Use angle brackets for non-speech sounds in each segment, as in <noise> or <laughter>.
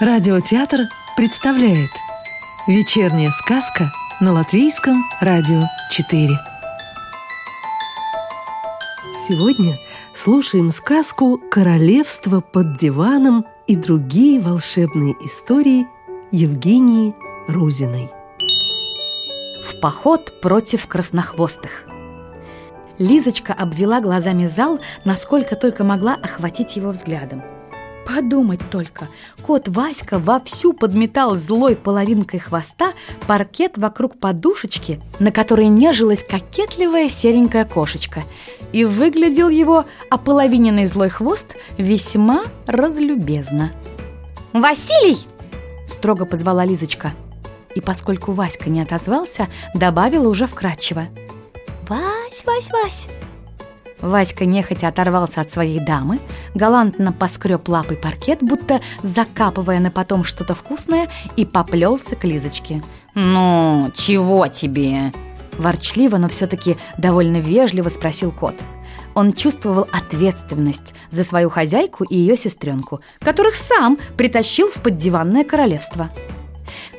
Радиотеатр представляет Вечерняя сказка на Латвийском радио 4 Сегодня слушаем сказку «Королевство под диваном» и другие волшебные истории Евгении Рузиной. В поход против краснохвостых. Лизочка обвела глазами зал, насколько только могла охватить его взглядом. Подумать только, кот Васька вовсю подметал злой половинкой хвоста паркет вокруг подушечки, на которой нежилась кокетливая серенькая кошечка, и выглядел его ополовиненный злой хвост весьма разлюбезно. «Василий!» – строго позвала Лизочка. И поскольку Васька не отозвался, добавила уже вкратчиво. «Вась, Вась, Вась!» Васька нехотя оторвался от своей дамы, галантно поскреб лапой паркет, будто закапывая на потом что-то вкусное, и поплелся к Лизочке. «Ну, чего тебе?» Ворчливо, но все-таки довольно вежливо спросил кот. Он чувствовал ответственность за свою хозяйку и ее сестренку, которых сам притащил в поддиванное королевство.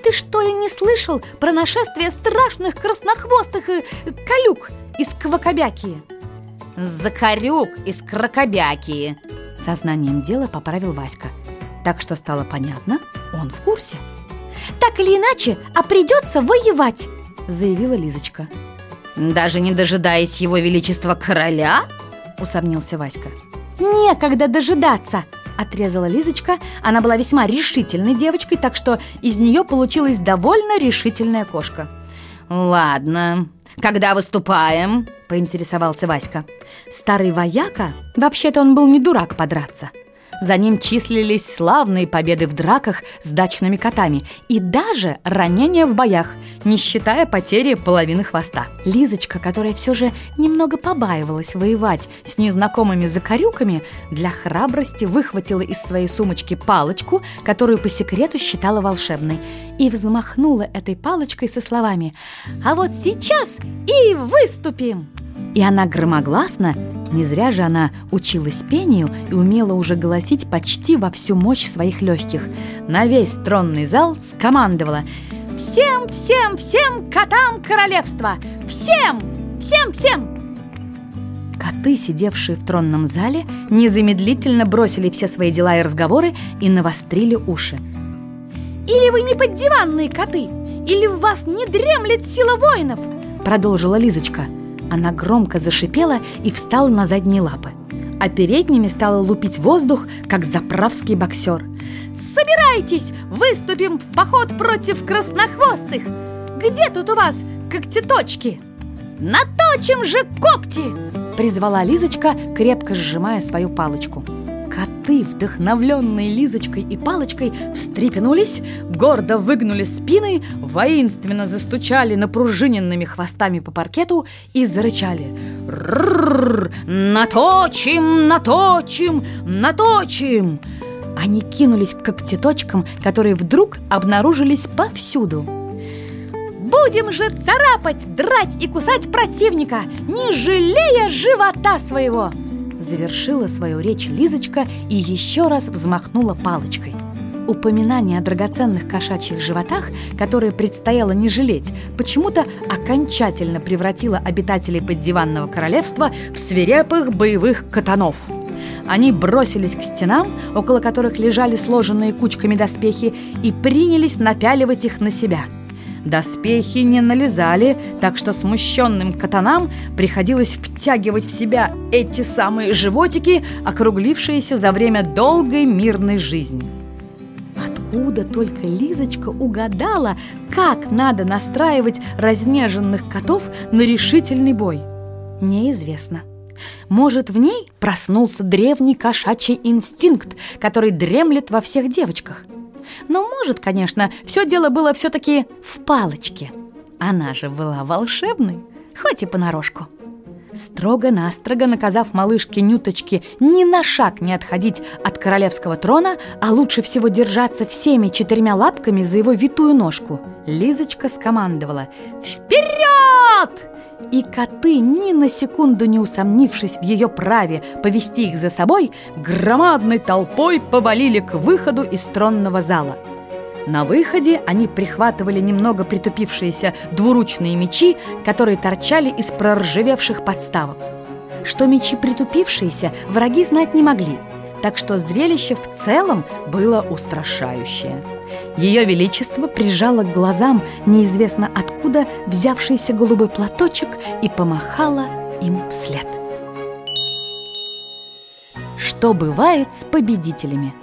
«Ты что ли не слышал про нашествие страшных краснохвостых и колюк из Квакобякии?» «Закорюк из крокобяки!» Сознанием дела поправил Васька. Так что стало понятно, он в курсе. «Так или иначе, а придется воевать!» Заявила Лизочка. «Даже не дожидаясь его величества короля?» Усомнился Васька. «Некогда дожидаться!» Отрезала Лизочка. Она была весьма решительной девочкой, так что из нее получилась довольно решительная кошка. «Ладно, когда выступаем?» – поинтересовался Васька. Старый вояка, вообще-то он был не дурак подраться. За ним числились славные победы в драках с дачными котами и даже ранения в боях, не считая потери половины хвоста. Лизочка, которая все же немного побаивалась воевать с незнакомыми закорюками, для храбрости выхватила из своей сумочки палочку, которую по секрету считала волшебной, и взмахнула этой палочкой со словами «А вот сейчас и выступим!» И она громогласно, не зря же она училась пению и умела уже голосить почти во всю мощь своих легких, на весь тронный зал скомандовала «Всем, всем, всем котам королевства! Всем, всем, всем!» Коты, сидевшие в тронном зале, незамедлительно бросили все свои дела и разговоры и навострили уши. «Или вы не поддиванные коты, или в вас не дремлет сила воинов!» Продолжила Лизочка – она громко зашипела и встала на задние лапы. А передними стала лупить воздух, как заправский боксер. «Собирайтесь! Выступим в поход против краснохвостых! Где тут у вас когтеточки?» «Наточим же когти!» – призвала Лизочка, крепко сжимая свою палочку. Коты, вдохновленные Лизочкой и палочкой, встрепенулись, гордо выгнули спины, воинственно застучали напружиненными хвостами по паркету и зарычали. «Ррррр! Наточим, наточим, наточим!» Они кинулись к когтеточкам, которые вдруг обнаружились повсюду. Будем же царапать, драть и кусать противника, не жалея живота своего!» Завершила свою речь Лизочка и еще раз взмахнула палочкой. Упоминание о драгоценных кошачьих животах, которые предстояло не жалеть, почему-то окончательно превратило обитателей поддиванного королевства в свирепых боевых катанов. Они бросились к стенам, около которых лежали сложенные кучками доспехи, и принялись напяливать их на себя – Доспехи не налезали, так что смущенным катанам приходилось втягивать в себя эти самые животики, округлившиеся за время долгой мирной жизни. Откуда только Лизочка угадала, как надо настраивать разнеженных котов на решительный бой? Неизвестно. Может, в ней проснулся древний кошачий инстинкт, который дремлет во всех девочках – но может, конечно, все дело было все-таки в палочке. Она же была волшебной, хоть и понарошку. Строго-настрого наказав малышке Нюточке ни на шаг не отходить от королевского трона, а лучше всего держаться всеми четырьмя лапками за его витую ножку, Лизочка скомандовала «Вперед!» И коты, ни на секунду не усомнившись в ее праве повести их за собой, громадной толпой повалили к выходу из тронного зала. На выходе они прихватывали немного притупившиеся двуручные мечи, которые торчали из проржавевших подставок. Что мечи притупившиеся, враги знать не могли, так что зрелище в целом было устрашающее. Ее Величество прижало к глазам неизвестно откуда взявшийся голубой платочек и помахала им вслед. Что бывает с победителями?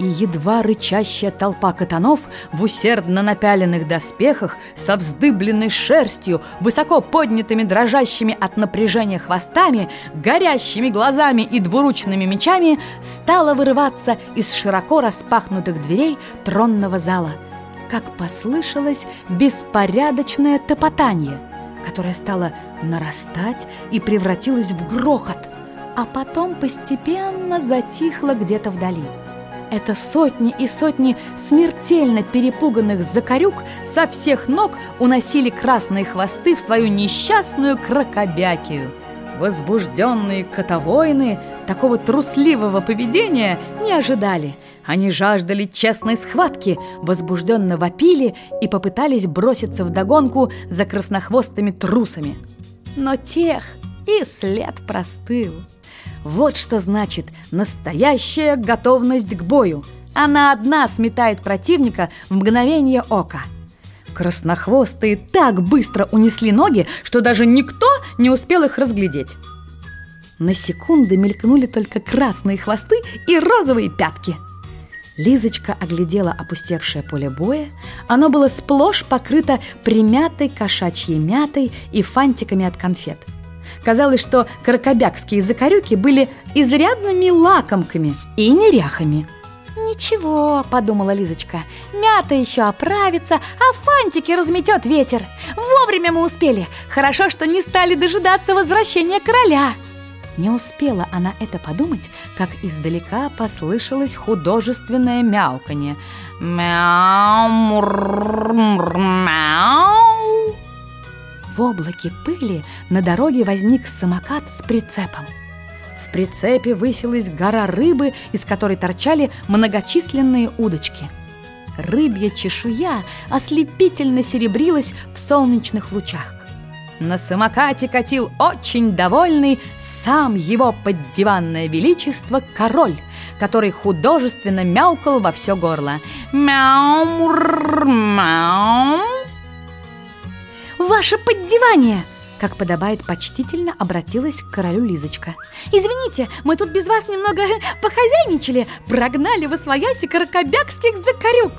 И едва рычащая толпа катанов в усердно напяленных доспехах со вздыбленной шерстью, высоко поднятыми дрожащими от напряжения хвостами, горящими глазами и двуручными мечами стала вырываться из широко распахнутых дверей тронного зала, как послышалось беспорядочное топотание, которое стало нарастать и превратилось в грохот, а потом постепенно затихло где-то вдали. Это сотни и сотни смертельно перепуганных закорюк со всех ног уносили красные хвосты в свою несчастную крокобякию. Возбужденные котовоины такого трусливого поведения не ожидали. Они жаждали честной схватки, возбужденно вопили и попытались броситься в догонку за краснохвостыми трусами. Но тех и след простыл. Вот что значит настоящая готовность к бою. Она одна сметает противника в мгновение ока. Краснохвостые так быстро унесли ноги, что даже никто не успел их разглядеть. На секунды мелькнули только красные хвосты и розовые пятки. Лизочка оглядела опустевшее поле боя. Оно было сплошь покрыто примятой кошачьей мятой и фантиками от конфет – Казалось, что каракобякские закорюки были изрядными лакомками и неряхами. «Ничего», — подумала Лизочка, — «мята еще оправится, а фантики разметет ветер. Вовремя мы успели. Хорошо, что не стали дожидаться возвращения короля». Не успела она это подумать, как издалека послышалось художественное мяуканье. «Мяу, мяу!» В облаке пыли на дороге возник самокат с прицепом. В прицепе высилась гора рыбы, из которой торчали многочисленные удочки. Рыбья чешуя ослепительно серебрилась в солнечных лучах. На самокате катил очень довольный сам его поддиванное величество король, который художественно мяукал во все горло. «Мяу, мяу!» «Ваше поддевание!» Как подобает, почтительно обратилась к королю Лизочка. «Извините, мы тут без вас немного <laughs> похозяйничали, прогнали в освояси каракобякских закорюк!»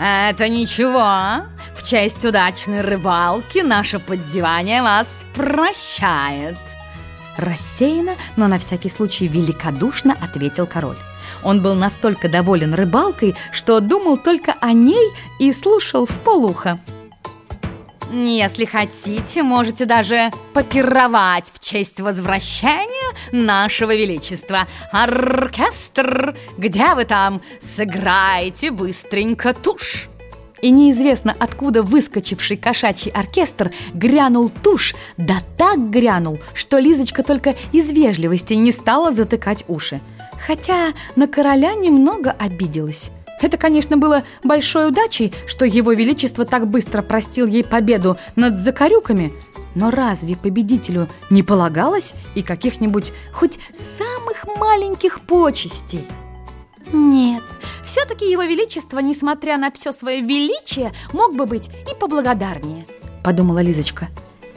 «Это ничего, в честь удачной рыбалки наше поддевание вас прощает!» Рассеянно, но на всякий случай великодушно ответил король. Он был настолько доволен рыбалкой, что думал только о ней и слушал в полухо. Если хотите, можете даже попировать в честь возвращения нашего величества. Оркестр, где вы там? Сыграйте быстренько тушь. И неизвестно откуда выскочивший кошачий оркестр грянул тушь, да так грянул, что Лизочка только из вежливости не стала затыкать уши. Хотя на короля немного обиделась. Это, конечно, было большой удачей, что его величество так быстро простил ей победу над закорюками, но разве победителю не полагалось и каких-нибудь хоть самых маленьких почестей? Нет, все-таки его величество, несмотря на все свое величие, мог бы быть и поблагодарнее, подумала Лизочка.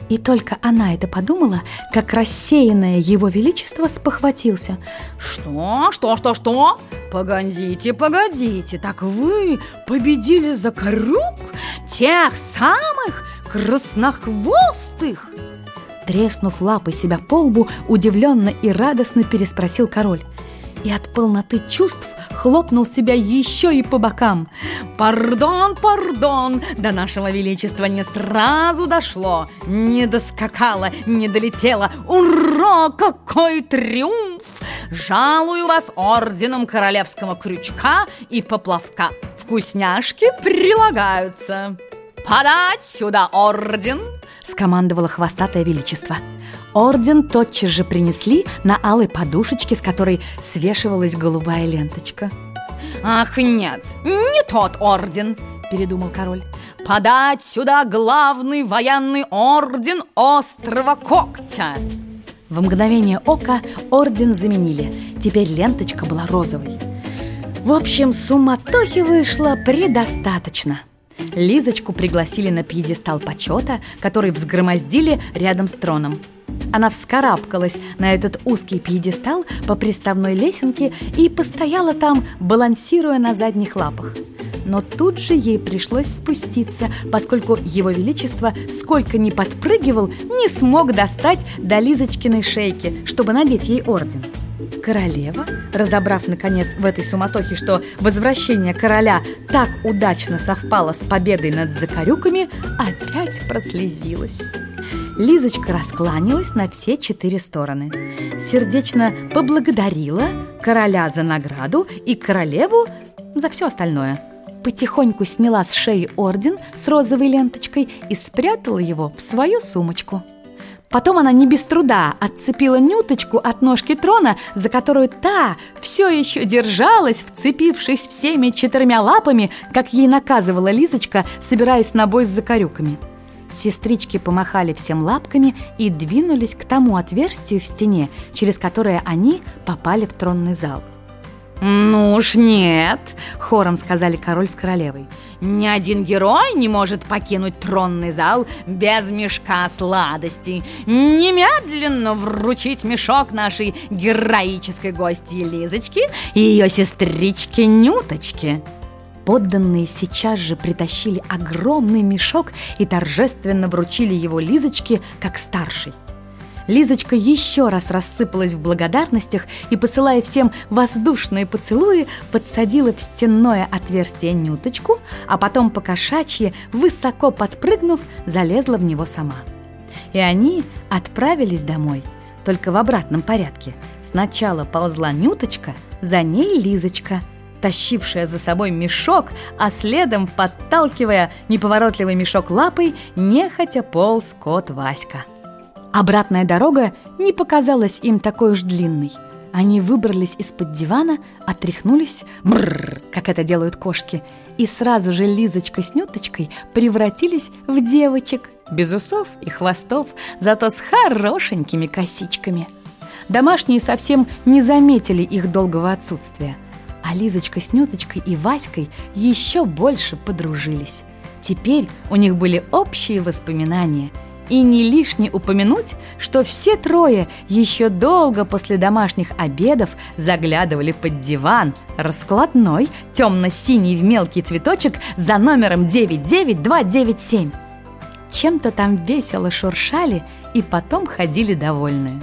И только она это подумала, как рассеянное его величество спохватился. «Что? Что? Что? Что? Погодите, погодите, так вы победили Закорюк? Тех самых краснохвостых?» Треснув лапой себя по лбу, удивленно и радостно переспросил король и от полноты чувств хлопнул себя еще и по бокам. «Пардон, пардон, до нашего величества не сразу дошло, не доскакало, не долетело. Ура, какой триумф! Жалую вас орденом королевского крючка и поплавка. Вкусняшки прилагаются. Подать сюда орден!» Скомандовало хвостатое величество. Орден тотчас же принесли на алой подушечке, с которой свешивалась голубая ленточка. «Ах, нет, не тот орден!» – передумал король. «Подать сюда главный военный орден острова Когтя!» В мгновение ока орден заменили. Теперь ленточка была розовой. В общем, суматохи вышло предостаточно. Лизочку пригласили на пьедестал почета, который взгромоздили рядом с троном. Она вскарабкалась на этот узкий пьедестал по приставной лесенке и постояла там, балансируя на задних лапах. Но тут же ей пришлось спуститься, поскольку его величество, сколько ни подпрыгивал, не смог достать до Лизочкиной шейки, чтобы надеть ей орден. Королева, разобрав, наконец, в этой суматохе, что возвращение короля так удачно совпало с победой над закорюками, опять прослезилась. Лизочка раскланялась на все четыре стороны. Сердечно поблагодарила короля за награду и королеву за все остальное. Потихоньку сняла с шеи орден с розовой ленточкой и спрятала его в свою сумочку. Потом она не без труда отцепила нюточку от ножки трона, за которую та все еще держалась, вцепившись всеми четырьмя лапами, как ей наказывала Лизочка, собираясь на бой с закорюками. Сестрички помахали всем лапками и двинулись к тому отверстию в стене, через которое они попали в тронный зал – «Ну уж нет!» — хором сказали король с королевой. «Ни один герой не может покинуть тронный зал без мешка сладостей. Немедленно вручить мешок нашей героической гости Лизочки и ее сестричке Нюточке!» Подданные сейчас же притащили огромный мешок и торжественно вручили его Лизочке как старшей. Лизочка еще раз рассыпалась в благодарностях и, посылая всем воздушные поцелуи, подсадила в стенное отверстие нюточку, а потом по кошачьи, высоко подпрыгнув, залезла в него сама. И они отправились домой, только в обратном порядке. Сначала ползла нюточка, за ней Лизочка – тащившая за собой мешок, а следом, подталкивая неповоротливый мешок лапой, нехотя полз кот Васька. Обратная дорога не показалась им такой уж длинной. Они выбрались из-под дивана, отряхнулись, бррр, как это делают кошки, и сразу же Лизочка с Нюточкой превратились в девочек, без усов и хвостов, зато с хорошенькими косичками. Домашние совсем не заметили их долгого отсутствия, а Лизочка с Нюточкой и Васькой еще больше подружились. Теперь у них были общие воспоминания – и не лишне упомянуть, что все трое еще долго после домашних обедов заглядывали под диван, раскладной, темно-синий в мелкий цветочек за номером 99297. Чем-то там весело шуршали и потом ходили довольные.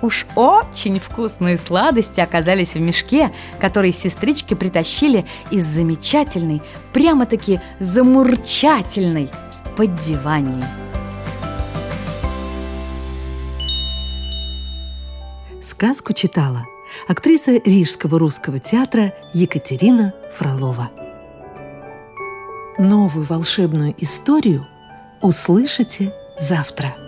Уж очень вкусные сладости оказались в мешке, который сестрички притащили из замечательной, прямо-таки замурчательной поддивании. Сказку читала актриса Рижского русского театра Екатерина Фролова. Новую волшебную историю услышите завтра.